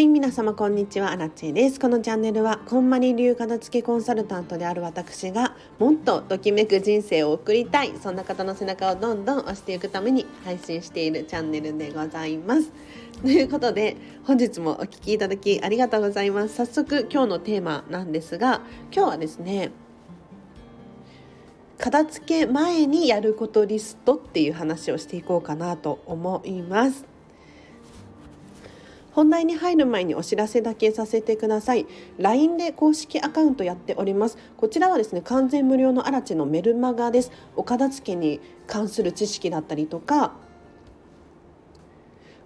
はい皆様こんにちは。アラチェです。このチャンネルはこんまり流片付けコンサルタントである私がもっとときめく人生を送りたい。そんな方の背中をどんどん押していくために配信しているチャンネルでございます。ということで本日もお聴きいただきありがとうございます。早速今日のテーマなんですが今日はですね片付け前にやることリストっていう話をしていこうかなと思います。本題に入る前にお知らせだけさせてください。LINE で公式アカウントやっております。こちらはですね完全無料のアラチェのメルマガです。お片付けに関する知識だったりとか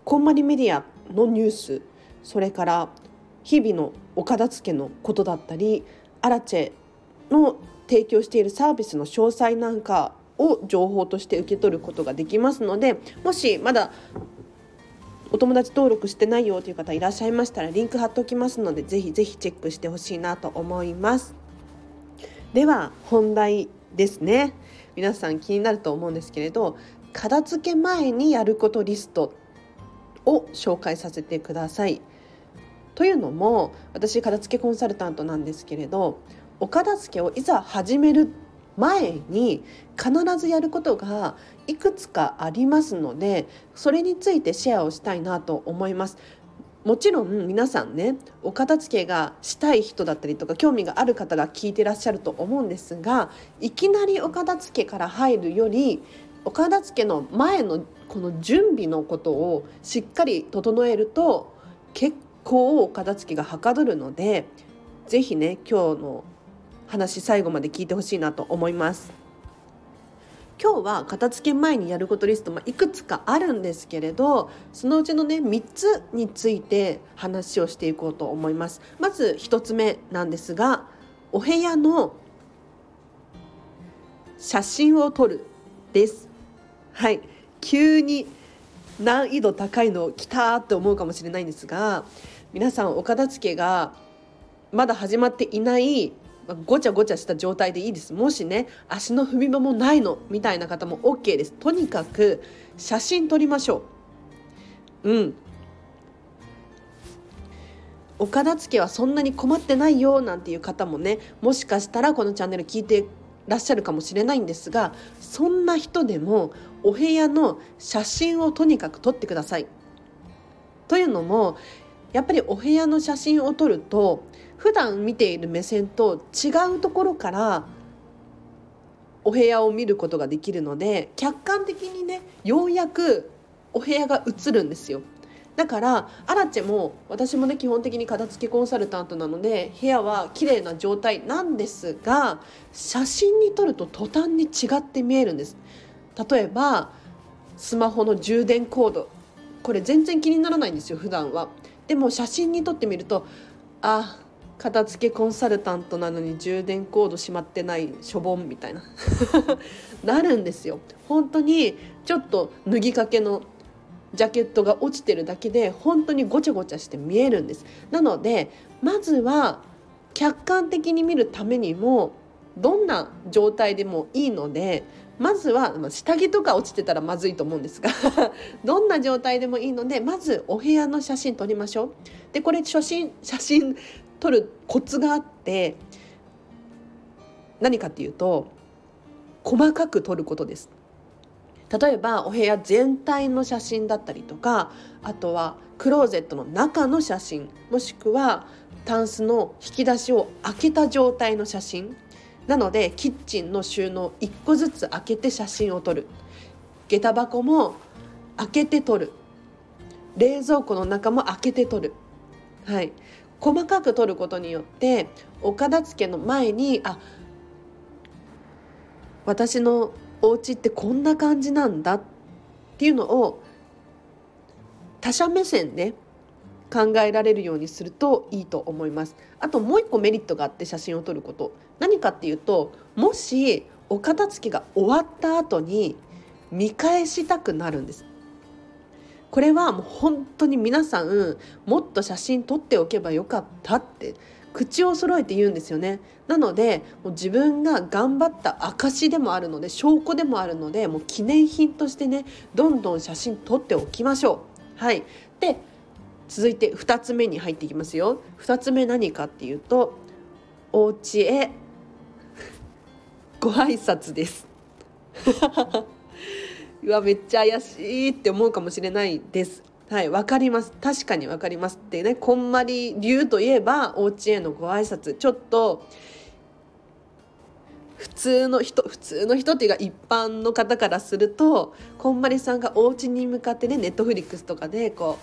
こんまりメディアのニュースそれから日々のお片付けのことだったりアラチェの提供しているサービスの詳細なんかを情報として受け取ることができますのでもしまだお友達登録してないよという方いらっしゃいましたらリンク貼っておきますのでぜひぜひチェックしてほしいなと思います。では本題ですね。皆さん気になると思うんですけれど片付け前にやることリストを紹介させてください。というのも私片付けコンサルタントなんですけれどお片付けをいざ始める前に必ずやることがいくつかありますのでそれについてシェアをしたいなと思います。もちろん皆さんねお片付けがしたい人だったりとか興味がある方が聞いてらっしゃると思うんですがいきなりお片付けから入るよりお片付けの前のこの準備のことをしっかり整えると結構お片付けがはかどるので是非ね今日の話最後まで聞いてほしいなと思います。今日は片付け前にやることリスト、ま、いくつかあるんですけれどそのうちのね3つについて話をしていこうと思います。まず1つ目なんですがお部屋の写真を撮るです。はい急に難易度高いの来たって思うかもしれないんですが皆さんお片付けがまだ始まっていない。ごちゃごちゃした状態でいいです。もしね足の踏み場もないのみたいな方も OK です。とにかく写真撮りましょう。うん。お片付けはそんなに困ってないよなんていう方もねもしかしたらこのチャンネル聞いてらっしゃるかもしれないんですがそんな人でもお部屋の写真をとにかく撮ってください。というのもやっぱりお部屋の写真を撮ると普段見ている目線と違うところからお部屋を見ることができるので客観的にねようやくお部屋が映るんですよ。だからアラチェも私もね基本的に片付けコンサルタントなので部屋は綺麗な状態なんですが写真に撮ると途端に違って見えるんです。例えばスマホの充電コード。これ全然気にならないんですよ普段は。でも写真に撮ってみるとあ片付けコンサルタントなのに充電コードしまってないしょぼんみたいな。なるんですよ。本当にちょっと脱ぎかけのジャケットが落ちてるだけで本当にごちゃごちゃして見えるんです。なのでまずは客観的に見るためにもどんな状態でもいいのでまずは下着とか落ちてたらまずいと思うんですが どんな状態でもいいのでまずお部屋の写真撮りましょう。でこれ写真写真撮るコツがあって何かっていうと細かく撮ることです。例えばお部屋全体の写真だったりとかあとはクローゼットの中の写真もしくはタンスの引き出しを開けた状態の写真。なのでキッチンの収納1個ずつ開けて写真を撮る。下駄箱も開けて撮る。冷蔵庫の中も開けて撮る。はい。細かく撮ることによってお片付けの前にあ私のお家ってこんな感じなんだっていうのを他者目線で考えられるようにするといいと思います。あともう一個メリットがあって写真を撮ること。何かっていうともしお片付けが終わった後に見返したくなるんです。これはもう本当に皆さんもっと写真撮っておけばよかったって口を揃えて言うんですよね。なのでもう自分が頑張った証でもあるので証拠でもあるのでもう記念品としてねどんどん写真撮っておきましょう。はい。で続いて2つ目に入っていきますよ。2つ目何かっていうとお家へご挨拶です。わめっちゃ怪しいって思うかもしれないです。はいわかります。確かにわかりますってねこんまり流といえばお家へのご挨拶。ちょっと普通の人普通の人っていうか一般の方からするとこんまりさんがお家に向かってねネットフリックスとかでこ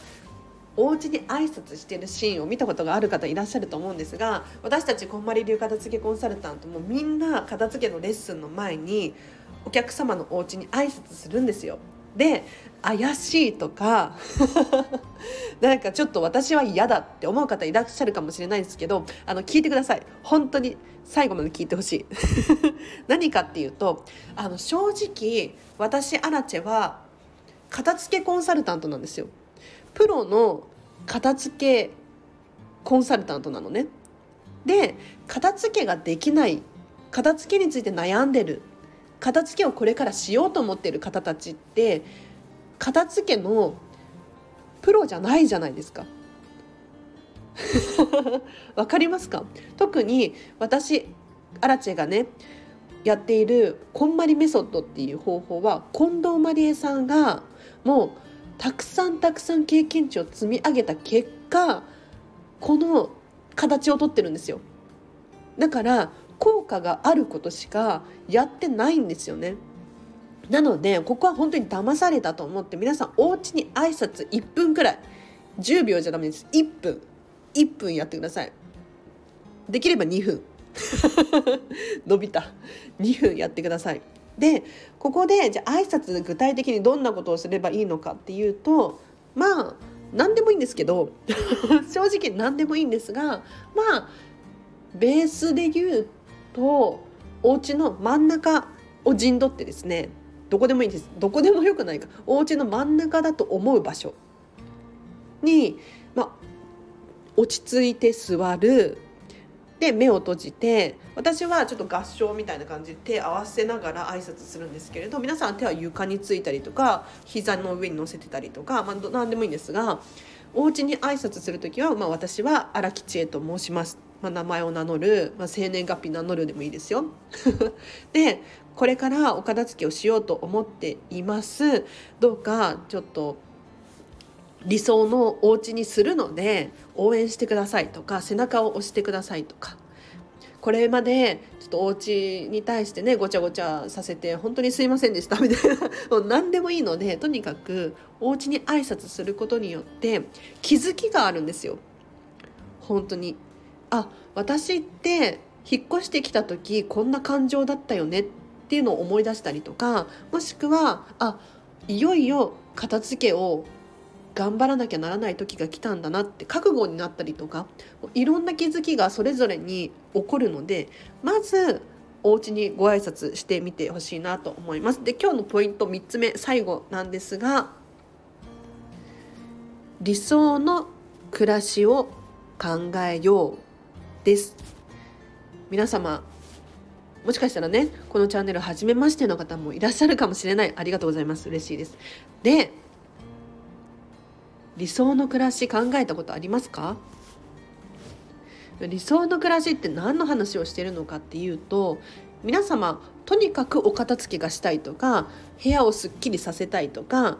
うお家に挨拶してるシーンを見たことがある方いらっしゃると思うんですが私たちこんまり流片付けコンサルタントもみんな片付けのレッスンの前にお客様のお家に挨拶するんですよ。で怪しいとか なんかちょっと私は嫌だって思う方いらっしゃるかもしれないですけどあの聞いてください。本当に最後まで聞いてほしい。何かっていうとあの正直私アラチェは片付けコンサルタントなんですよ。プロの片付けコンサルタントなのね。で片付けができない片付けについて悩んでる片付けをこれからしようと思ってる方たちって片付けのプロじゃないじゃないですか。わかりますか？特に私アラチェがねやっているこんまりメソッドっていう方法は近藤まりえさんがもうたくさんたくさん経験値を積み上げた結果この形をとってるんですよだから効果があることしかやってないんですよね。なのでここは本当に騙されたと思って皆さんお家に挨拶1分くらい。10秒じゃダメです。1分。1分やってください。できれば2分。伸びた。2分やってください。でここでじゃあ挨拶具体的にどんなことをすればいいのかっていうとまあ何でもいいんですけど 正直何でもいいんですがまあベースで言うとお家の真ん中を陣取ってですねどこでもいいです。どこでもよくないか。お家の真ん中だと思う場所に、ま、落ち着いて座る。で目を閉じて私はちょっと合唱みたいな感じで手合わせながら挨拶するんですけれど皆さん手は床についたりとか膝の上に乗せてたりとか、まあ、何でもいいんですがお家に挨拶する時は、まあ、私は荒木千恵と申します。まあ、名前を名乗る、まあ、生年月日名乗るでもいいですよ。でこれからお片付けをしようと思っています。どうかちょっと理想のお家にするので応援してくださいとか背中を押してくださいとか。これまでちょっとお家に対してねごちゃごちゃさせて本当にすいませんでしたみたいな。何でもいいのでとにかくお家に挨拶することによって気づきがあるんですよ。本当に。あ私って引っ越してきた時こんな感情だったよねっていうのを思い出したりとかもしくはあいよいよ片付けを頑張らなきゃならない時が来たんだなって覚悟になったりとかいろんな気づきがそれぞれに起こるのでまずお家にご挨拶してみてほしいなと思います。で今日のポイント3つ目最後なんですが理想の暮らしを考えようです。皆様もしかしたらねこのチャンネル初めましての方もいらっしゃるかもしれない。ありがとうございます。嬉しいです。で理想の暮らし考えたことありますか？理想の暮らしって何の話をしてるのかっていうと皆様とにかくお片付けがしたいとか部屋をすっきりさせたいとか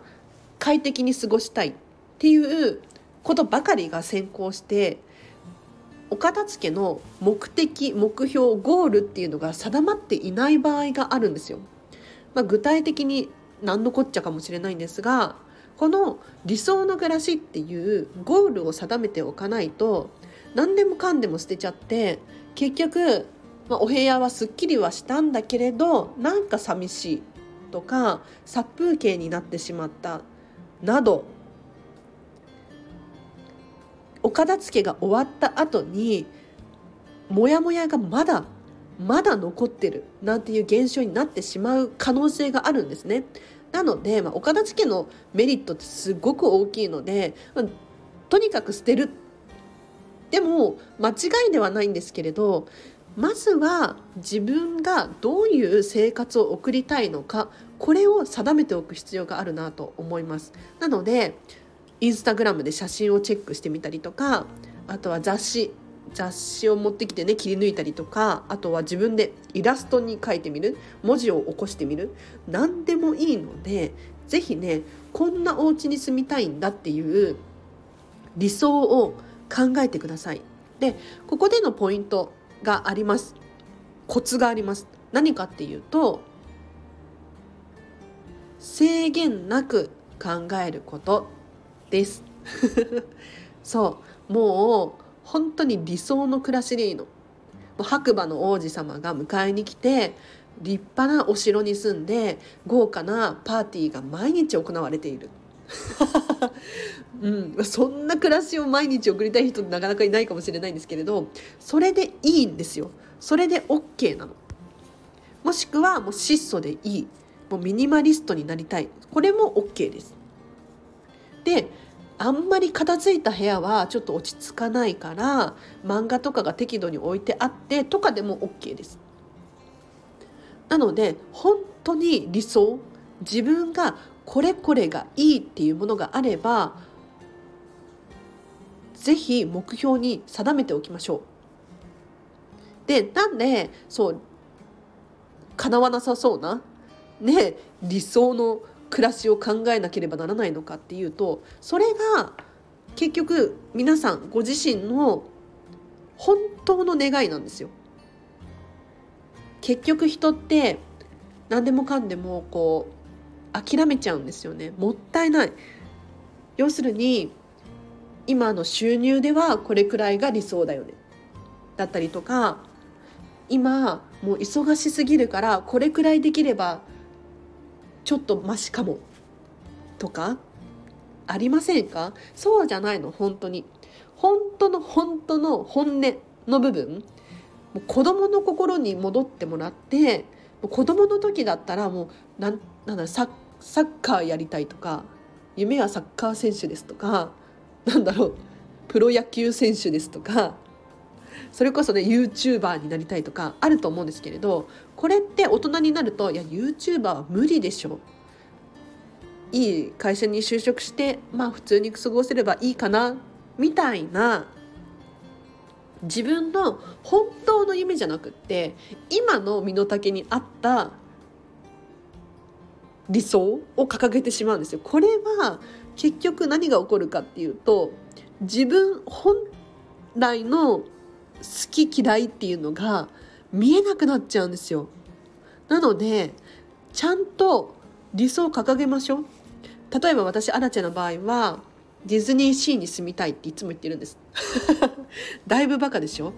快適に過ごしたいっていうことばかりが先行してお片付けの目的目標ゴールっていうのが定まっていない場合があるんですよ。まあ、具体的に何のこっちゃかもしれないんですがこの理想の暮らしっていうゴールを定めておかないと何でもかんでも捨てちゃって結局、まあ、お部屋はすっきりはしたんだけれどなんか寂しいとか殺風景になってしまったなどお片付けが終わった後にモヤモヤがまだまだ残ってるなんていう現象になってしまう可能性があるんですね。なので、まあ、お片付けのメリットってすごく大きいので、まあ、とにかく捨てるでも間違いではないんですけれどまずは自分がどういう生活を送りたいのかこれを定めておく必要があるなと思います。なのでインスタグラムで写真をチェックしてみたりとかあとは雑誌雑誌を持ってきてね切り抜いたりとかあとは自分でイラストに書いてみる文字を起こしてみる何でもいいので是非ねこんなお家に住みたいんだっていう理想を考えてください。でここでのポイントがあります。コツがあります。何かっていうと制限なく考えること。です。そうもう本当に理想の暮らしでいいの。白馬の王子様が迎えに来て立派なお城に住んで豪華なパーティーが毎日行われている。うん、そんな暮らしを毎日送りたい人なかなかいないかもしれないんですけれどそれでいいんですよ。それで OK なの。もしくはもう質素でいい。もうミニマリストになりたい。これも OK です。であんまり片付いた部屋はちょっと落ち着かないから漫画とかが適度に置いてあってとかでも OK ですなので本当に理想自分がこれこれがいいっていうものがあれば是非目標に定めておきましょう。でなんでそう叶わなさそうなね理想の暮らしを考えなければならないのかっていうとそれが結局皆さんご自身の本当の願いなんですよ。結局人って何でもかんでもこう諦めちゃうんですよね。もったいない。要するに今の収入ではこれくらいが理想だよね。だったりとか今もう忙しすぎるからこれくらいできればちょっとマシかもとかありませんか？そうじゃないの本当に。本当の本当の本音の部分。もう子供の心に戻ってもらってもう子供の時だったらもうなんなんだサッサッカーやりたいとか夢はサッカー選手ですとかなんだろうプロ野球選手ですとかそれこそね YouTuber になりたいとかあると思うんですけれどこれって大人になるといや YouTuber は無理でしょいい会社に就職してまあ普通に過ごせればいいかなみたいな自分の本当の夢じゃなくって今の身の丈に合った理想を掲げてしまうんですよ。これは結局何が起こるかっていうと自分本来の好き嫌いっていうのが見えなくなっちゃうんですよ。なのでちゃんと理想を掲げましょう。例えば私アラチェの場合はディズニーシーに住みたいっていつも言ってるんです。だいぶバカでしょ？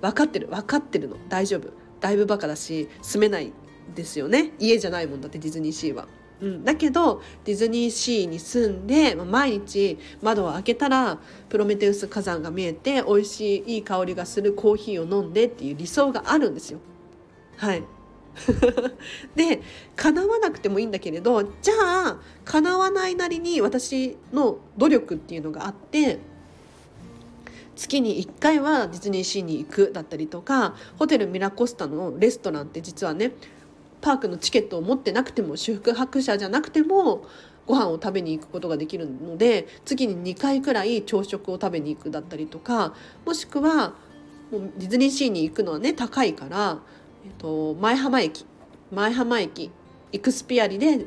分かってる分かってるの大丈夫だいぶバカだし住めないですよね家じゃないもんだってディズニーシーは。うん、だけどディズニーシーに住んで毎日窓を開けたらプロメテウス火山が見えて美味しいいい香りがするコーヒーを飲んでっていう理想があるんですよ。はい で叶わなくてもいいんだけれどじゃあ叶わないなりに私の努力っていうのがあって月に1回はディズニーシーに行くだったりとかホテルミラコスタのレストランって実はねパークのチケットを持ってなくても宿泊者じゃなくてもご飯を食べに行くことができるので月に2回くらい朝食を食べに行くだったりとかもしくはもうディズニーシーに行くのはね高いから、えっと、前浜駅前浜駅イクスピアリで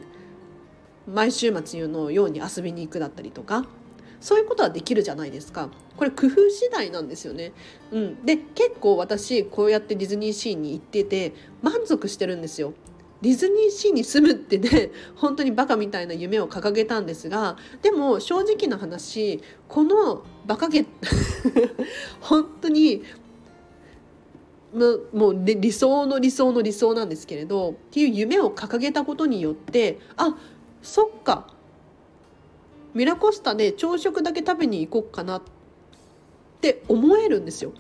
毎週末のように遊びに行くだったりとかそういうことはできるじゃないですか。これ工夫次第なんですよね、うん、で結構私こうやってディズニーシーに行ってて満足してるんですよ。ディズニーシーに住むってね 本当にバカみたいな夢を掲げたんですがでも正直な話このバカげ 本当にもう理想の理想の理想なんですけれどっていう夢を掲げたことによってあそっか。ミラコスタで朝食だけ食べに行こうかなって思えるんですよ。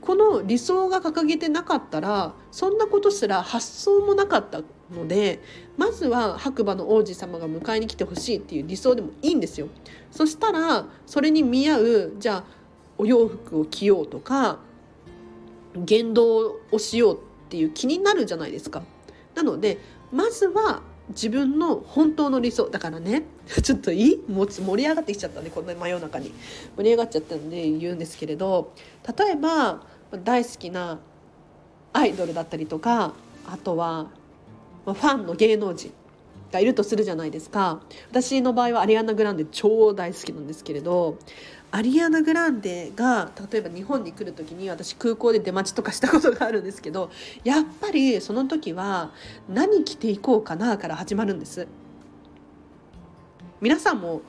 この理想が掲げてなかったらそんなことすら発想もなかったのでまずは白馬の王子様が迎えに来てほしいっていう理想でもいいんですよ。そしたらそれに見合うじゃあお洋服を着ようとか言動をしようっていう気になるじゃないですか。なのでまずは自分の本当の理想だからね。ちょっといい？もう盛り上がってきちゃったんでこんな真夜中に。盛り上がっちゃったんで言うんですけれど例えば大好きなアイドルだったりとかあとはファンの芸能人がいるとするじゃないですか。私の場合はアリアナ・グランデ超大好きなんですけれどアリアナ・グランデが例えば日本に来る時に私空港で出待ちとかしたことがあるんですけどやっぱりその時は何着ていこうかなから始まるんです。皆さんも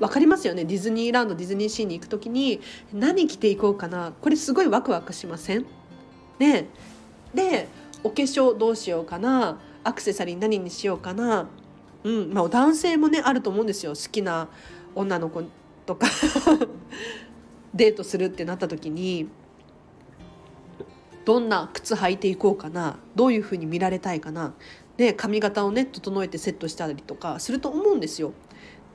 分かりますよね？ディズニーランドディズニーシーに行く時に何着ていこうかな？これすごいワクワクしません？ねでお化粧どうしようかな？アクセサリー何にしようかな？うん。まあ男性もねあると思うんですよ。好きな女の子とか デートするってなった時にどんな靴履いていこうかなどういうふうに見られたいかなで髪型をね整えてセットしたりとかすると思うんですよ。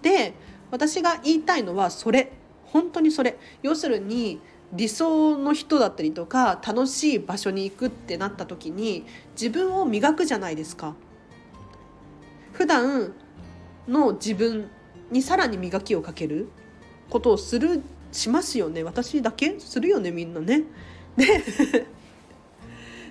で私が言いたいのはそれ本当にそれ要するに理想の人だったりとか楽しい場所に行くってなった時に自分を磨くじゃないですか。普段の自分にさらに磨きをかけることをするしますよね。私だけするよねみんなね。で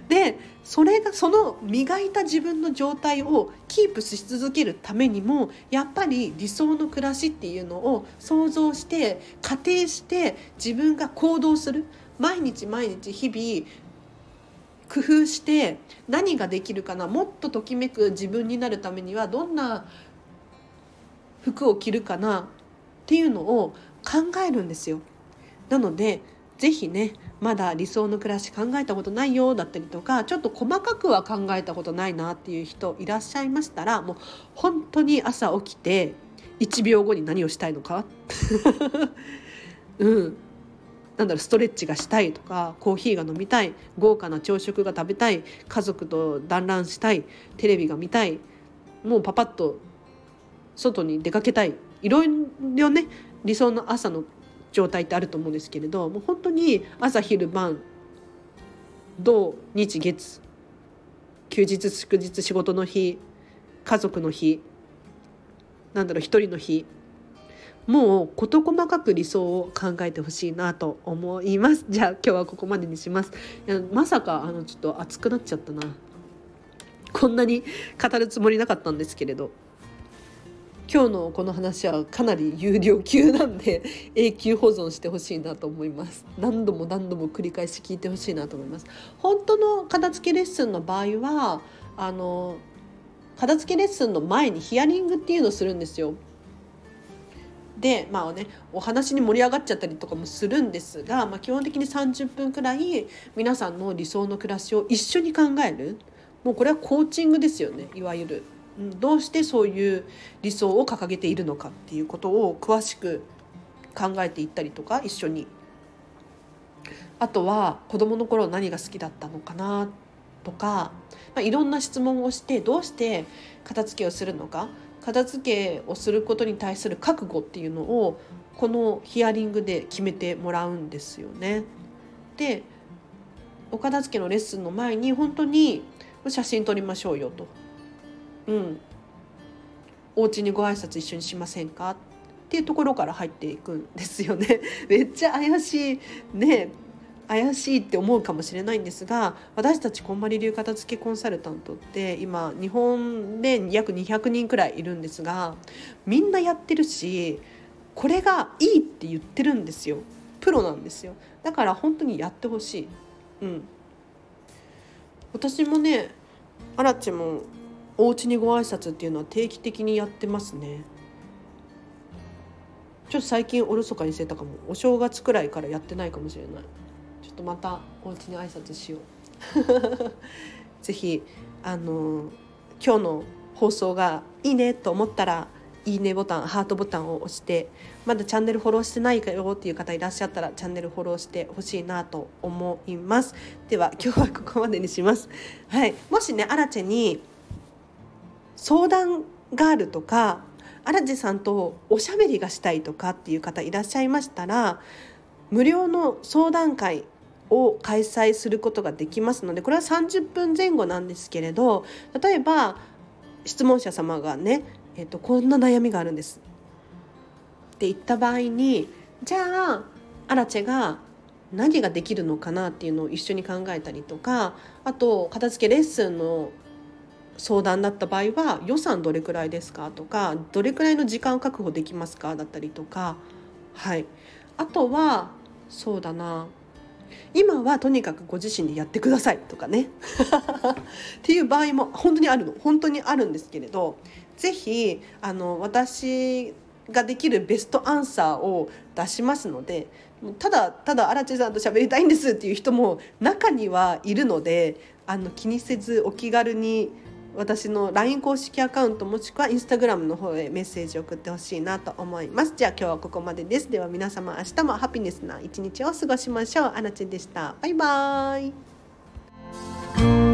でそれがその磨いた自分の状態をキープし続けるためにもやっぱり理想の暮らしっていうのを想像して仮定して自分が行動する。毎日毎日日々工夫して何ができるかな。もっとときめく自分になるためにはどんな服を着るかな。っていうのを考えるんですよ。なので是非ねまだ理想の暮らし考えたことないよだったりとかちょっと細かくは考えたことないなっていう人いらっしゃいましたらもう本当に朝起きて1秒後に何をしたいのか？うんなんだろうストレッチがしたいとかコーヒーが飲みたい豪華な朝食が食べたい家族と団らんしたいテレビが見たいもうパパッと外に出かけたいいろいろね理想の朝の状態ってあると思うんですけれどもう本当に朝昼晩土日月休日祝日仕事の日家族の日なんだろう一人の日もう事細かく理想を考えてほしいなと思います。じゃあ今日はここまでにします。いやまさかあのちょっと熱くなっちゃったな。こんなに語るつもりなかったんですけれど。今日のこの話はかなり有料級なんで永久保存してほしいなと思います。何度も何度も繰り返し聞いてほしいなと思います。本当の片付けレッスンの場合はあの片付けレッスンの前にヒアリングっていうのをするんですよ。でまあねお話に盛り上がっちゃったりとかもするんですが、まあ、基本的に30分くらい皆さんの理想の暮らしを一緒に考える。もうこれはコーチングですよねいわゆる。どうしてそういう理想を掲げているのかっていうことを詳しく考えていったりとか一緒にあとは子どもの頃何が好きだったのかなとか、まあ、いろんな質問をしてどうして片付けをするのか片付けをすることに対する覚悟っていうのをこのヒアリングで決めてもらうんですよね。でお片付けのレッスンの前に本当に写真撮りましょうよとうん。お家にご挨拶一緒にしませんか？っていうところから入っていくんですよね。めっちゃ怪しい。ね。怪しいって思うかもしれないんですが私たちこんまり流片付けコンサルタントって今日本で約200人くらいいるんですがみんなやってるしこれがいいって言ってるんですよ。プロなんですよ。だから本当にやってほしい。うん。私もねあらちもお家にご挨拶っていうのは定期的にやってますね。ちょっと最近おろそかにしてたかも。お正月くらいからやってないかもしれない。ちょっとまたお家に挨拶しよう。ぜひあの今日の放送がいいねと思ったらいいねボタンハートボタンを押してまだチャンネルフォローしてないかよっていう方いらっしゃったらチャンネルフォローしてほしいなと思います。では今日はここまでにします。はい。もしねアラチェに相談があるとか荒地さんとおしゃべりがしたいとかっていう方いらっしゃいましたら無料の相談会を開催することができますのでこれは30分前後なんですけれど例えば質問者様がね、えーと、こんな悩みがあるんです。って言った場合にじゃあアラチェが何ができるのかなっていうのを一緒に考えたりとかあと片付けレッスンの相談だった場合は予算どれくらいですかとかどれくらいの時間を確保できますかだったりとかはい。あとはそうだな。今はとにかくご自身でやってくださいとかね。っていう場合も本当にあるの。本当にあるんですけれど是非あの私ができるベストアンサーを出しますのでただただ荒地さんと喋りたいんですっていう人も中にはいるのであの気にせずお気軽に私の LINE 公式アカウントもしくは Instagram の方へメッセージを送ってほしいなと思います。じゃあ今日はここまでです。では皆様明日もハピネスな一日を過ごしましょう。あなちでした。バイバーイ。